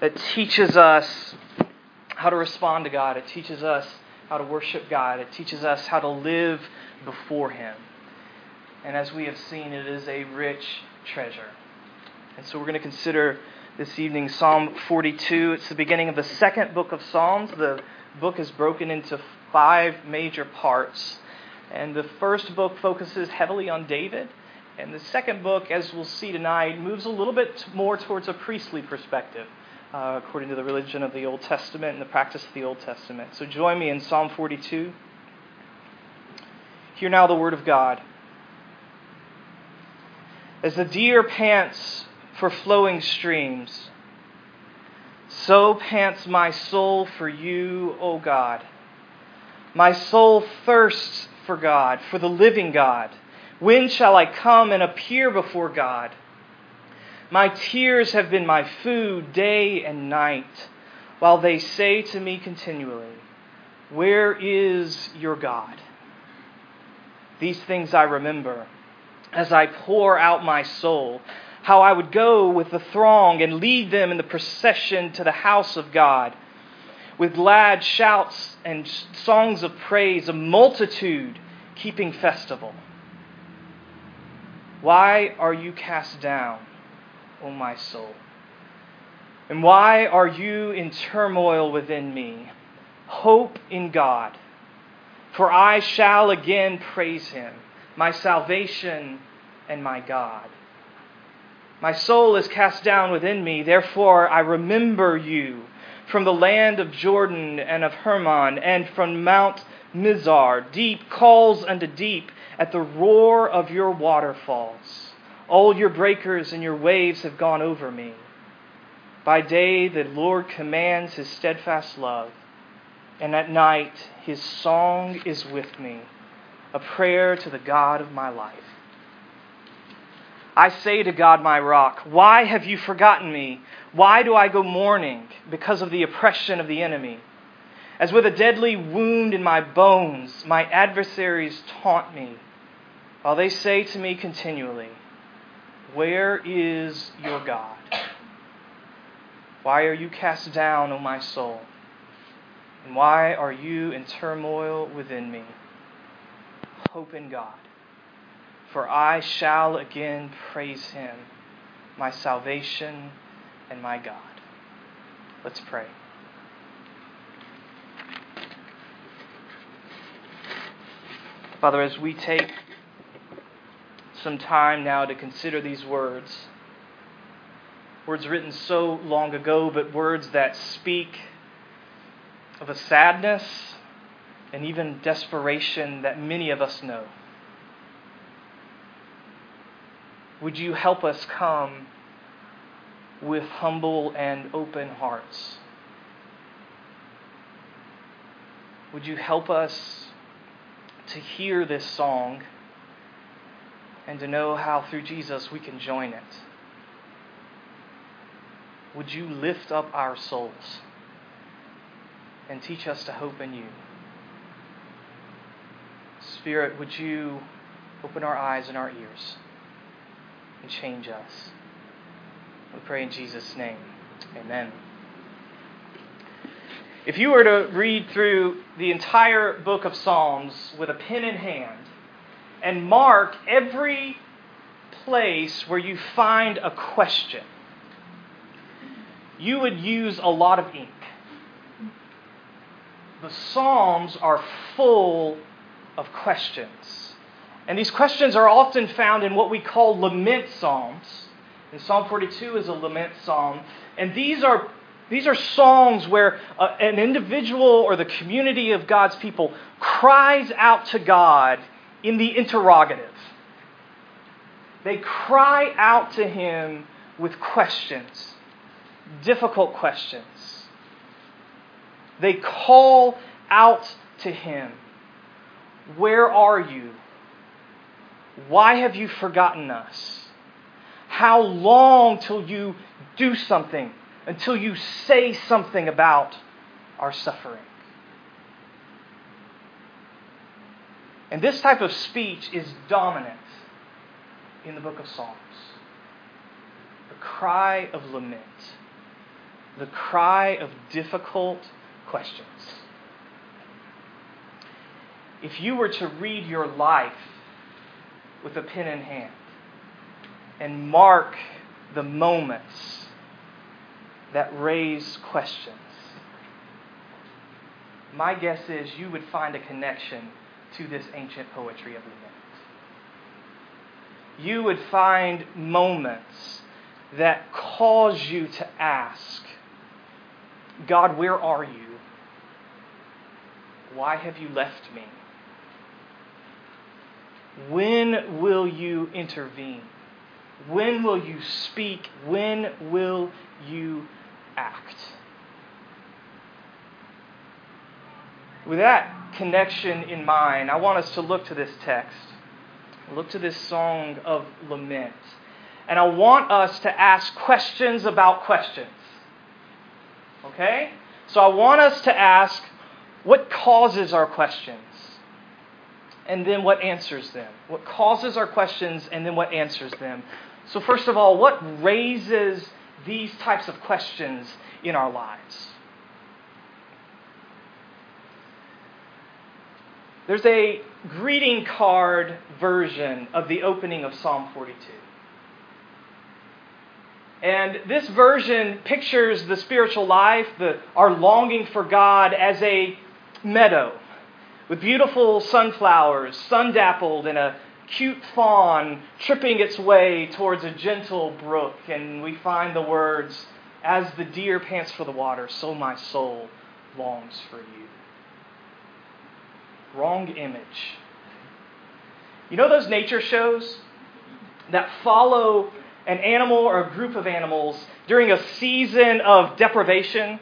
that teaches us how to respond to God. It teaches us how to worship God. It teaches us how to live before Him. And as we have seen, it is a rich treasure. And so we're going to consider this evening Psalm 42. It's the beginning of the second book of Psalms. The book is broken into five major parts. And the first book focuses heavily on David. And the second book, as we'll see tonight, moves a little bit more towards a priestly perspective, uh, according to the religion of the Old Testament and the practice of the Old Testament. So join me in Psalm 42. Hear now the word of God. As the deer pants for flowing streams, so pants my soul for you, O God. My soul thirsts for God, for the living God. When shall I come and appear before God? My tears have been my food day and night, while they say to me continually, Where is your God? These things I remember as I pour out my soul, how I would go with the throng and lead them in the procession to the house of God, with glad shouts and songs of praise, a multitude keeping festival. Why are you cast down, O my soul? And why are you in turmoil within me? Hope in God, for I shall again praise him my salvation and my God. My soul is cast down within me, therefore I remember you from the land of Jordan and of Hermon and from Mount Mizar. Deep calls unto deep at the roar of your waterfalls. All your breakers and your waves have gone over me. By day the Lord commands his steadfast love, and at night his song is with me a prayer to the God of my life. I say to God, my rock, why have you forgotten me? Why do I go mourning because of the oppression of the enemy? As with a deadly wound in my bones, my adversaries taunt me, while they say to me continually, Where is your God? Why are you cast down, O my soul? And why are you in turmoil within me? hope in God. For I shall again praise him, my salvation and my God. Let's pray. Father, as we take some time now to consider these words, words written so long ago, but words that speak of a sadness and even desperation that many of us know. Would you help us come with humble and open hearts? Would you help us to hear this song and to know how through Jesus we can join it? Would you lift up our souls and teach us to hope in you? Spirit, would you open our eyes and our ears and change us? We pray in Jesus' name. Amen. If you were to read through the entire book of Psalms with a pen in hand and mark every place where you find a question, you would use a lot of ink. The Psalms are full of questions. And these questions are often found in what we call lament psalms. And Psalm 42 is a lament psalm. And these are, these are songs where uh, an individual or the community of God's people cries out to God in the interrogative. They cry out to Him with questions, difficult questions. They call out to Him. Where are you? Why have you forgotten us? How long till you do something, until you say something about our suffering? And this type of speech is dominant in the book of Psalms. The cry of lament. the cry of difficult questions. If you were to read your life with a pen in hand and mark the moments that raise questions, my guess is you would find a connection to this ancient poetry of lament. You would find moments that cause you to ask, God, where are you? Why have you left me? When will you intervene? When will you speak? When will you act? With that connection in mind, I want us to look to this text, look to this song of lament. And I want us to ask questions about questions. Okay? So I want us to ask what causes our questions? And then what answers them? What causes our questions and then what answers them? So, first of all, what raises these types of questions in our lives? There's a greeting card version of the opening of Psalm 42. And this version pictures the spiritual life, the, our longing for God, as a meadow with beautiful sunflowers, sun dappled, and a cute fawn tripping its way towards a gentle brook. And we find the words, As the deer pants for the water, so my soul longs for you. Wrong image. You know those nature shows that follow an animal or a group of animals during a season of deprivation?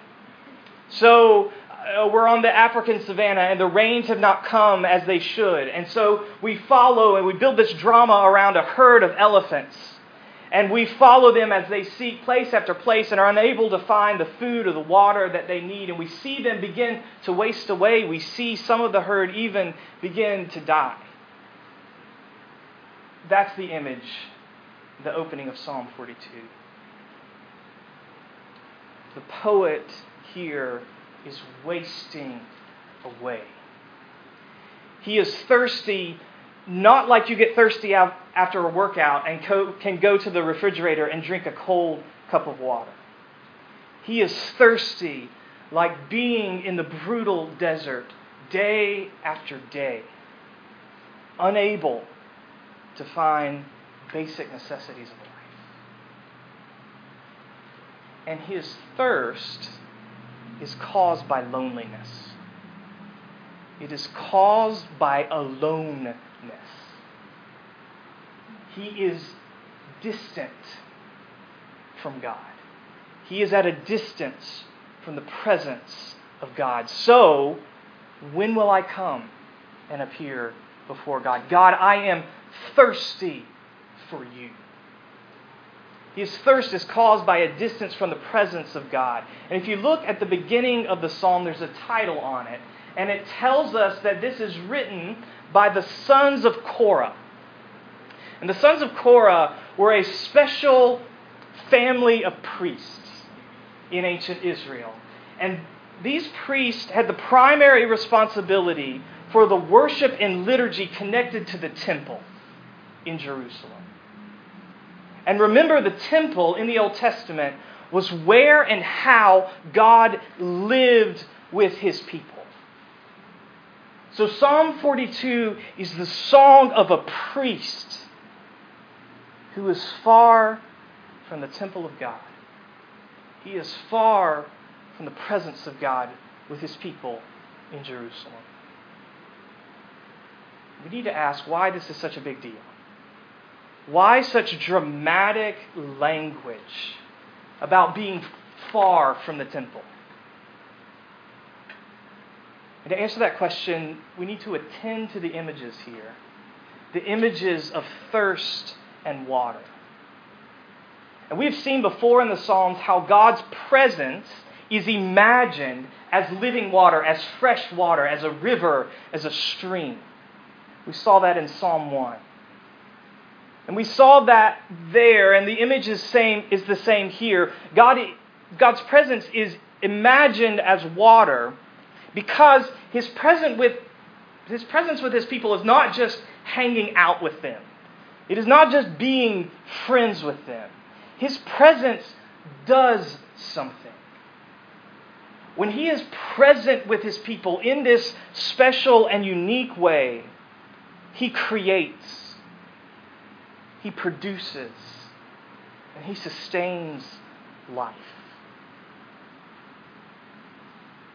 So uh, we're on the African savannah and the rains have not come as they should. And so we follow and we build this drama around a herd of elephants. And we follow them as they seek place after place and are unable to find the food or the water that they need. And we see them begin to waste away. We see some of the herd even begin to die. That's the image, the opening of Psalm 42. The poet here is wasting away. He is thirsty, not like you get thirsty after a workout and can go to the refrigerator and drink a cold cup of water. He is thirsty like being in the brutal desert day after day, unable to find basic necessities of life. And his thirst is caused by loneliness. It is caused by aloneness. He is distant from God. He is at a distance from the presence of God. So, when will I come and appear before God? God, I am thirsty for you. His thirst is caused by a distance from the presence of God. And if you look at the beginning of the psalm, there's a title on it. And it tells us that this is written by the sons of Korah. And the sons of Korah were a special family of priests in ancient Israel. And these priests had the primary responsibility for the worship and liturgy connected to the temple in Jerusalem. And remember, the temple in the Old Testament was where and how God lived with his people. So, Psalm 42 is the song of a priest who is far from the temple of God. He is far from the presence of God with his people in Jerusalem. We need to ask why this is such a big deal. Why such dramatic language about being far from the temple? And to answer that question, we need to attend to the images here the images of thirst and water. And we have seen before in the Psalms how God's presence is imagined as living water, as fresh water, as a river, as a stream. We saw that in Psalm 1. And we saw that there, and the image is, same, is the same here. God God's presence is imagined as water because his presence with his presence with his people is not just hanging out with them. It is not just being friends with them. His presence does something. When he is present with his people in this special and unique way, he creates, he produces, and he sustains life.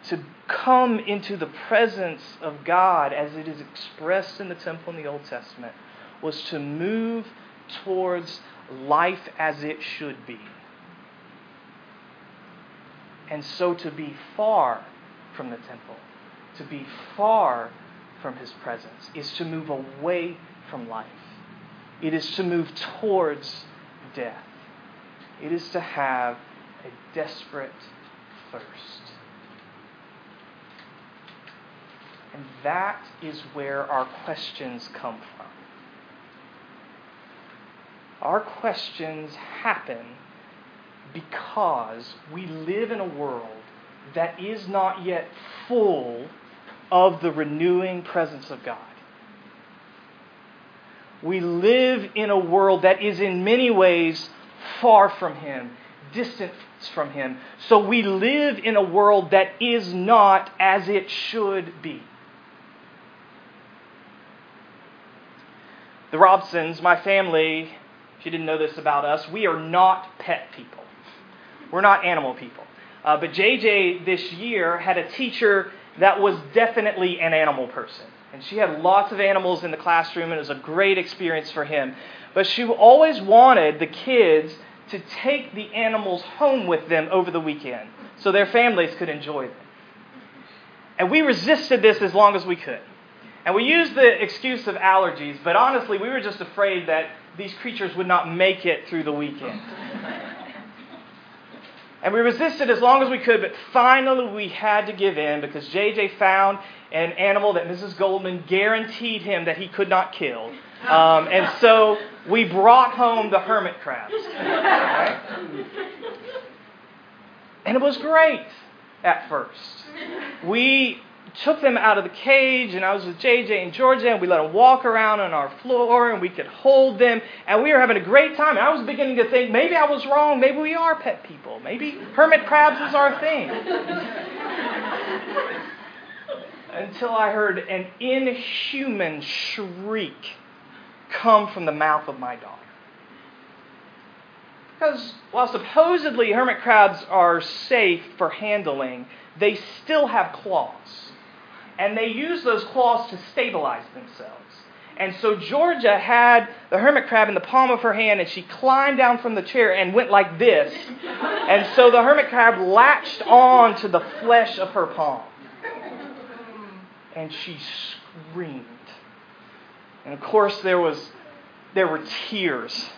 To come into the presence of God as it is expressed in the temple in the Old Testament was to move towards life as it should be. And so to be far from the temple, to be far from his presence, is to move away from life. It is to move towards death. It is to have a desperate thirst. And that is where our questions come from. Our questions happen because we live in a world that is not yet full of the renewing presence of God. We live in a world that is in many ways far from Him, distant from Him. So we live in a world that is not as it should be. The Robsons, my family, if you didn't know this about us, we are not pet people. We're not animal people. Uh, but JJ this year had a teacher that was definitely an animal person. And she had lots of animals in the classroom, and it was a great experience for him. But she always wanted the kids to take the animals home with them over the weekend so their families could enjoy them. And we resisted this as long as we could. And we used the excuse of allergies, but honestly, we were just afraid that these creatures would not make it through the weekend. And we resisted as long as we could, but finally we had to give in because JJ found an animal that Mrs. Goldman guaranteed him that he could not kill. Um, and so we brought home the hermit crabs. Right? And it was great at first. We took them out of the cage, and I was with JJ and Georgia, and we let them walk around on our floor, and we could hold them, and we were having a great time. And I was beginning to think maybe I was wrong. Maybe we are pet people. Maybe hermit crabs is our thing. Until I heard an inhuman shriek come from the mouth of my daughter. Because while supposedly hermit crabs are safe for handling, they still have claws and they use those claws to stabilize themselves. And so Georgia had the hermit crab in the palm of her hand, and she climbed down from the chair and went like this. And so the hermit crab latched on to the flesh of her palm. And she screamed. And of course, there, was, there were tears.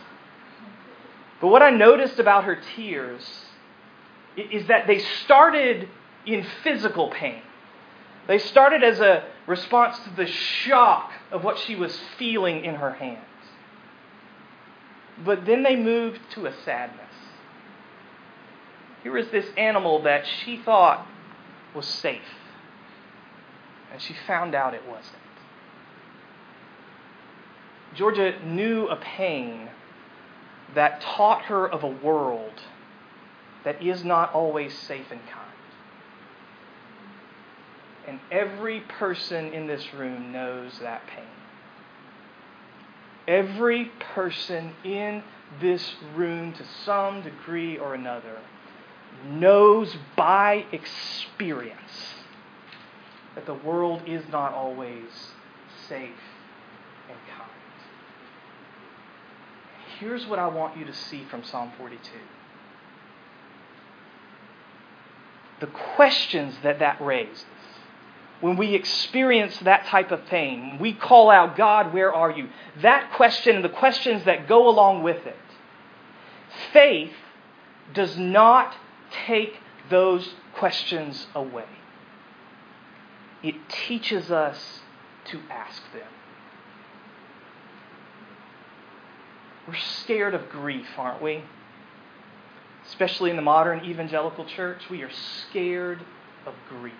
But what I noticed about her tears is that they started in physical pain. They started as a response to the shock of what she was feeling in her hands. But then they moved to a sadness. Here was this animal that she thought was safe, and she found out it wasn't. Georgia knew a pain that taught her of a world that is not always safe and kind. And every person in this room knows that pain. Every person in this room, to some degree or another, knows by experience that the world is not always safe and kind. Here's what I want you to see from Psalm 42. The questions that that raises when we experience that type of pain, we call out, God, where are you? That question and the questions that go along with it. Faith does not take those questions away, it teaches us to ask them. We're scared of grief, aren't we? especially in the modern evangelical church, we are scared of grief.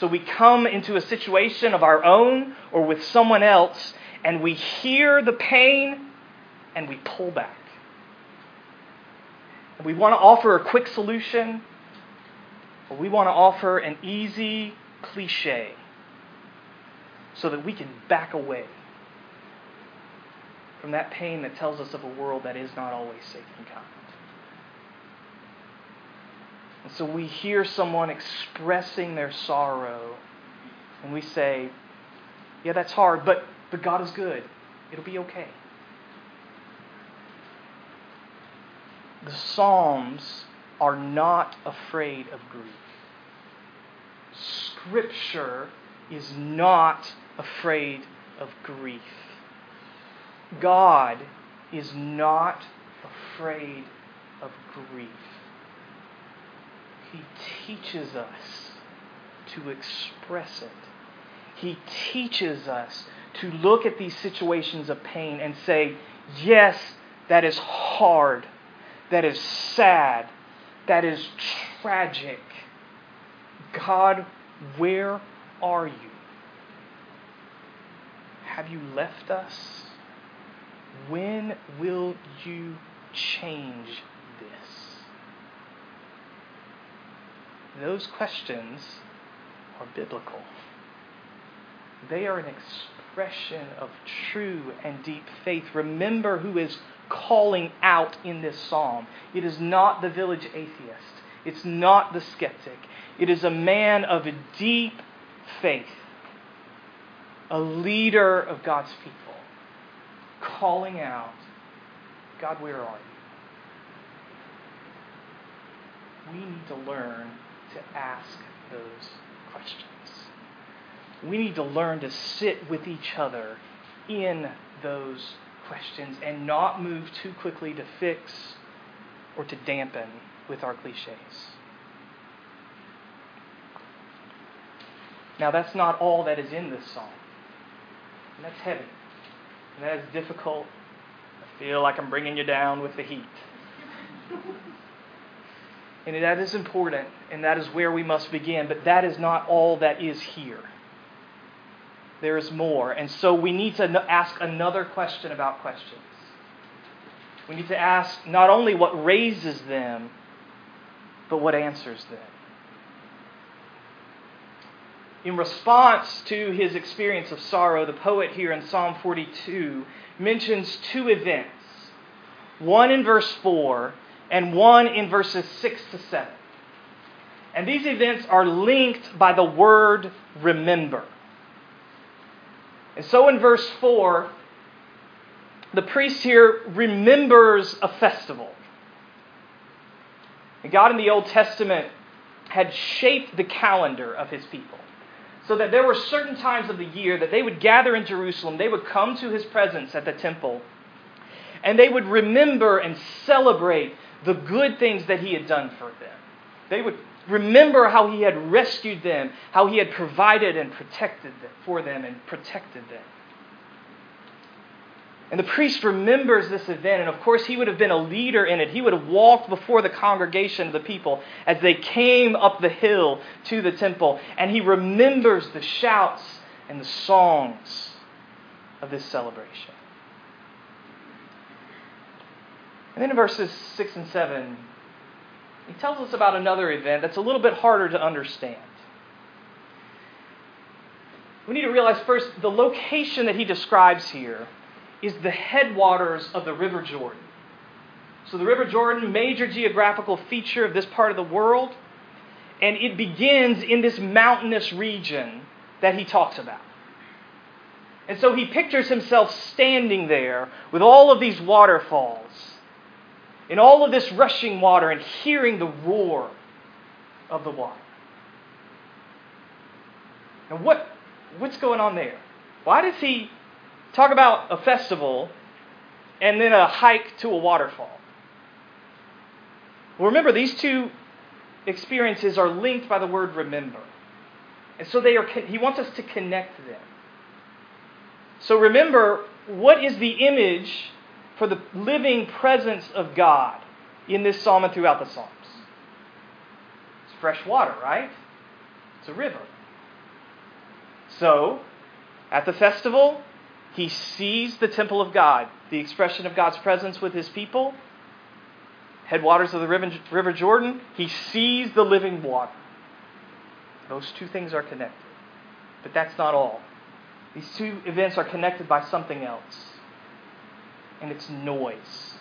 So we come into a situation of our own or with someone else, and we hear the pain and we pull back. We want to offer a quick solution, we want to offer an easy cliche so that we can back away from that pain that tells us of a world that is not always safe and kind. And so we hear someone expressing their sorrow, and we say, Yeah, that's hard, but, but God is good. It'll be okay. The Psalms are not afraid of grief. Scripture is not afraid of grief. God is not afraid of grief. He teaches us to express it. He teaches us to look at these situations of pain and say, yes, that is hard. That is sad. That is tragic. God, where are you? Have you left us? When will you change this? Those questions are biblical. They are an expression of true and deep faith. Remember who is calling out in this psalm. It is not the village atheist, it's not the skeptic. It is a man of a deep faith, a leader of God's people, calling out, God, where are you? We need to learn to ask those questions. We need to learn to sit with each other in those questions and not move too quickly to fix or to dampen with our cliches. Now, that's not all that is in this song. And that's heavy. And that is difficult. I feel like I'm bringing you down with the heat. And that is important, and that is where we must begin, but that is not all that is here. There is more. And so we need to ask another question about questions. We need to ask not only what raises them, but what answers them. In response to his experience of sorrow, the poet here in Psalm 42 mentions two events one in verse 4 and one in verses 6 to 7. And these events are linked by the word remember. And so in verse 4, the priest here remembers a festival. And God in the Old Testament had shaped the calendar of his people so that there were certain times of the year that they would gather in Jerusalem, they would come to his presence at the temple, and they would remember and celebrate the good things that he had done for them. They would remember how he had rescued them, how he had provided and protected them for them and protected them. And the priest remembers this event, and of course, he would have been a leader in it. He would have walked before the congregation of the people as they came up the hill to the temple, and he remembers the shouts and the songs of this celebration. And then in verses 6 and 7, he tells us about another event that's a little bit harder to understand. We need to realize first the location that he describes here is the headwaters of the River Jordan. So, the River Jordan, major geographical feature of this part of the world, and it begins in this mountainous region that he talks about. And so he pictures himself standing there with all of these waterfalls in all of this rushing water and hearing the roar of the water. Now, what, what's going on there? Why does he talk about a festival and then a hike to a waterfall? Well, remember, these two experiences are linked by the word remember. And so they are, he wants us to connect them. So remember, what is the image for the living presence of God. in this psalm and throughout the Psalms? It's fresh water, right? It's a river. So, at the festival, he sees the temple of God, the expression of God's presence with his people. Headwaters of the River Jordan, he sees the living water. Those two things are connected. But that's not all. These two events are connected by something else, and it's noise.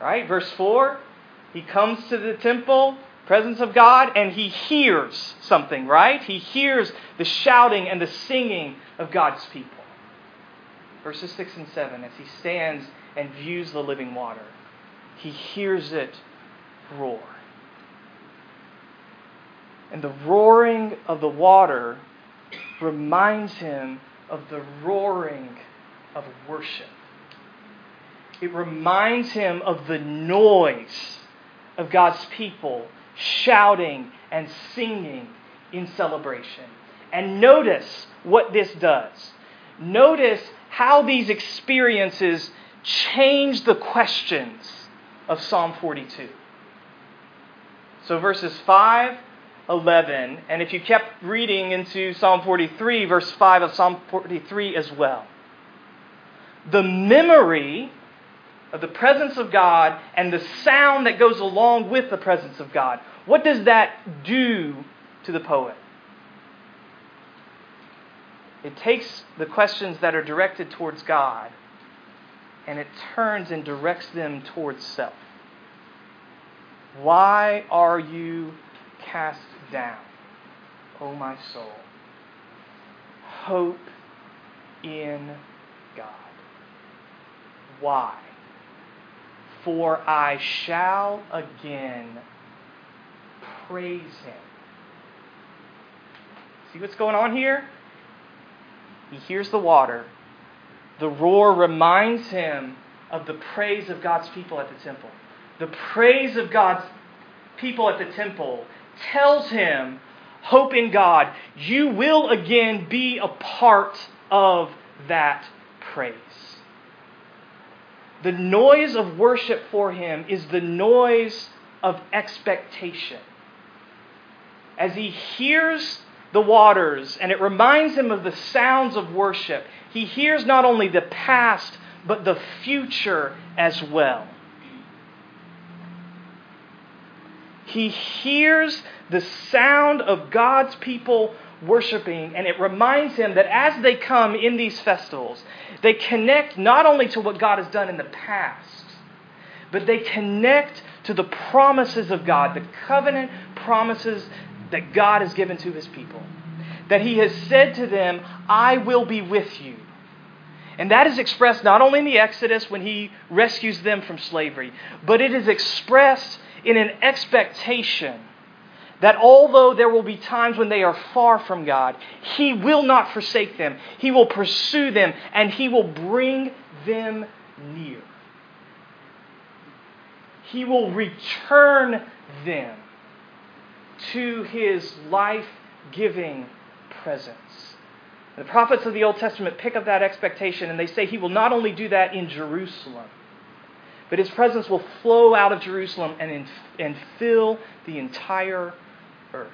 Right? Verse 4 He comes to the temple, presence of God, and he hears something, right? He hears the shouting and the singing of God's people. Verses 6 and 7 as he stands and views the living water, he hears it roar. And the roaring of the water reminds him of the roaring of worship. It reminds him of the noise of God's people shouting and singing in celebration. And notice what this does. Notice how these experiences change the questions of Psalm 42. So, verses 5 11. And if you kept reading into Psalm 43, verse 5 of Psalm 43 as well, the memory of the presence of God and the sound that goes along with the presence of God, what does that do to the poet? It takes the questions that are directed towards God and it turns and directs them towards self. Why are you cast down, O my soul. Hope in God. Why? For I shall again praise him. See what's going on here? He hears the water. The roar reminds him of the praise of God's people at the temple. The praise of God's people at the temple tells him, Hope in God, you will again be a part of that praise. The noise of worship for him is the noise of expectation. As he hears the waters and it reminds him of the sounds of worship, he hears not only the past, but the future as well. He hears the sound of God's people worshiping, and it reminds him that as they come in these festivals, they connect not only to what God has done in the past, but they connect to the promises of God, the covenant promises that God has given to his people. That he has said to them, I will be with you. And that is expressed not only in the Exodus when he rescues them from slavery, but it is expressed in an expectation that although there will be times when they are far from God, He will not forsake them. He will pursue them and He will bring them near. He will return them to His life giving presence. The prophets of the Old Testament pick up that expectation and they say He will not only do that in Jerusalem but his presence will flow out of Jerusalem and, in, and fill the entire earth.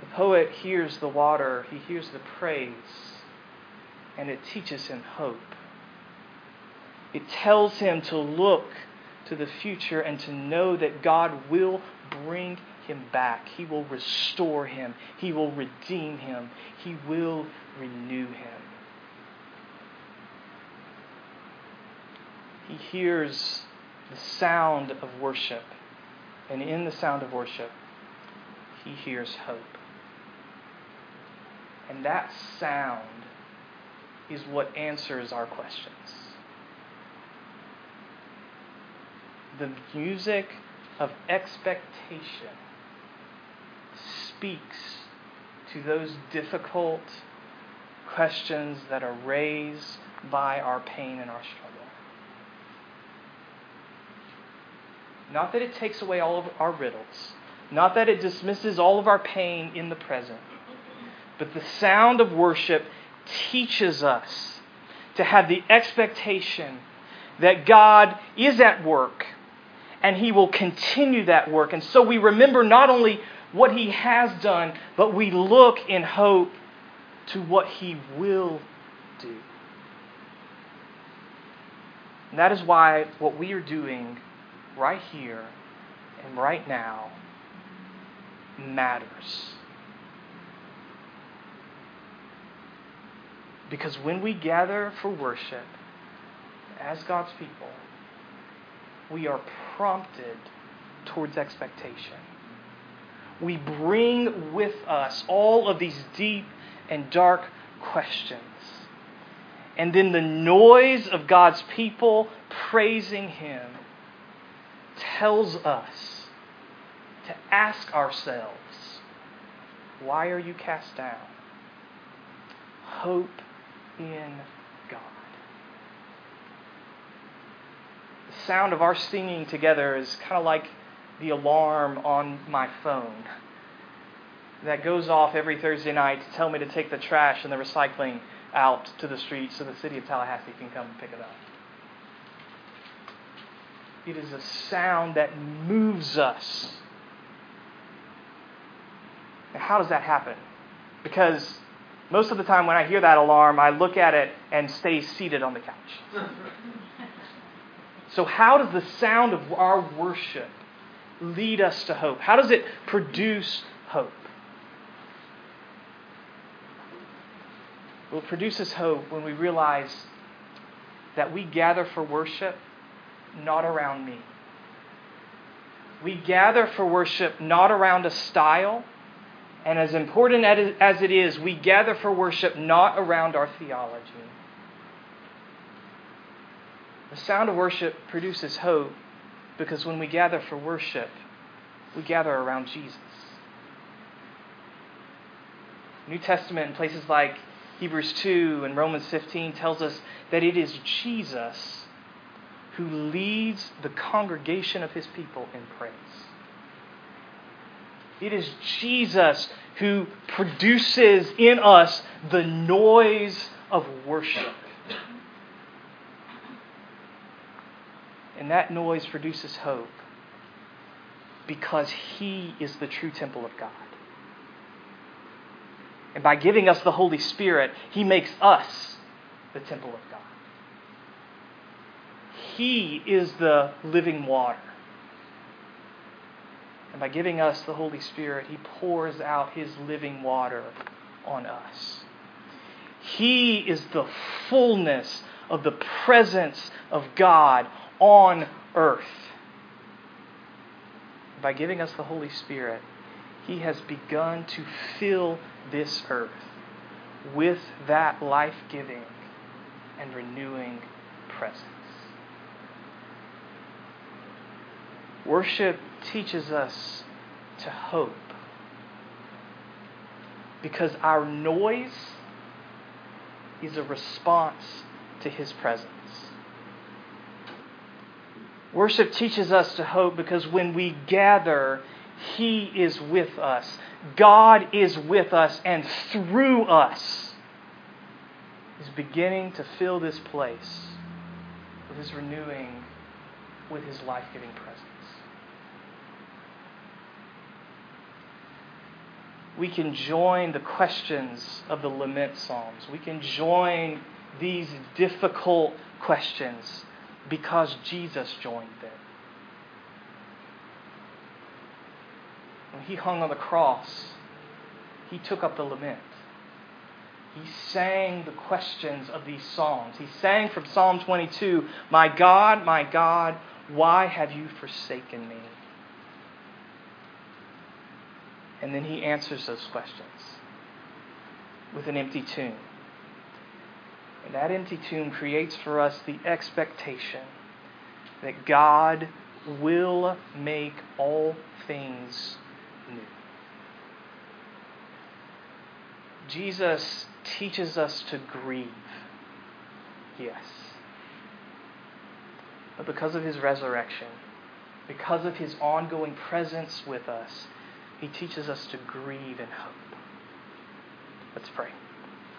The poet hears the water, he hears the praise, and it teaches him hope. It tells him to look to the future and to know that God will bring him back. He will restore him. He will redeem him. He will renew him. he hears the sound of worship. And in the sound of worship, he hears hope. And that sound is what answers our questions. The music of expectation speaks to those difficult questions that are raised by our pain and our struggle. Not that it takes away all of our riddles, not that it dismisses all of our pain in the present, but the sound of worship teaches us to have the expectation that God is at work and He will continue that work. And so we remember not only what He has done, but we look in hope to what He will do. And that is why what we are doing right here and right now matters. Because when we gather for worship as God's people, we are prompted towards expectation. We bring with us all of these deep and dark questions. And then the noise of God's people praising Him tells us to ask ourselves, why are you cast down? Hope in God. The sound of our singing together is kind of like the alarm on my phone that goes off every Thursday night to tell me to take the trash and the recycling out to the street so the city of Tallahassee can come and pick it up. It is a sound that moves us. Now, how does that happen? Because most of the time when I hear that alarm, I look at it and stay seated on the couch. so, how does the sound of our worship lead us to hope? How does it produce hope? Well, it produces hope when we realize that we gather for worship not around me. We gather for worship not around a style and as important as it is, we gather for worship not around our theology. The sound of worship produces hope because when we gather for worship, we gather around Jesus. New Testament in places like Hebrews 2 and Romans 15 tells us that it is Jesus who leads the congregation of his people in praise. It is Jesus who produces in us the noise of worship. And that noise produces hope because He is the true temple of God. And by giving us the Holy Spirit, He makes us the temple of God. He is the living water. And by giving us the Holy Spirit, He pours out His living water on us. He is the fullness of the presence of God on earth. By giving us the Holy Spirit, He has begun to fill this earth with that life giving and renewing presence. Worship teaches us to hope because our noise is a response to His presence. Worship teaches us to hope because when we gather, He is with us. God is with us, and through us is beginning to fill this place with His renewing, with His life giving presence. We can join the questions of the lament psalms. We can join these difficult questions because Jesus joined them. When he hung on the cross, he took up the lament. He sang the questions of these psalms. He sang from Psalm 22 My God, my God, why have you forsaken me? And then he answers those questions with an empty tomb. And that empty tomb creates for us the expectation that God will make all things new. Jesus teaches us to grieve, yes. But because of his resurrection, because of his ongoing presence with us, he teaches us to grieve in hope. Let's pray.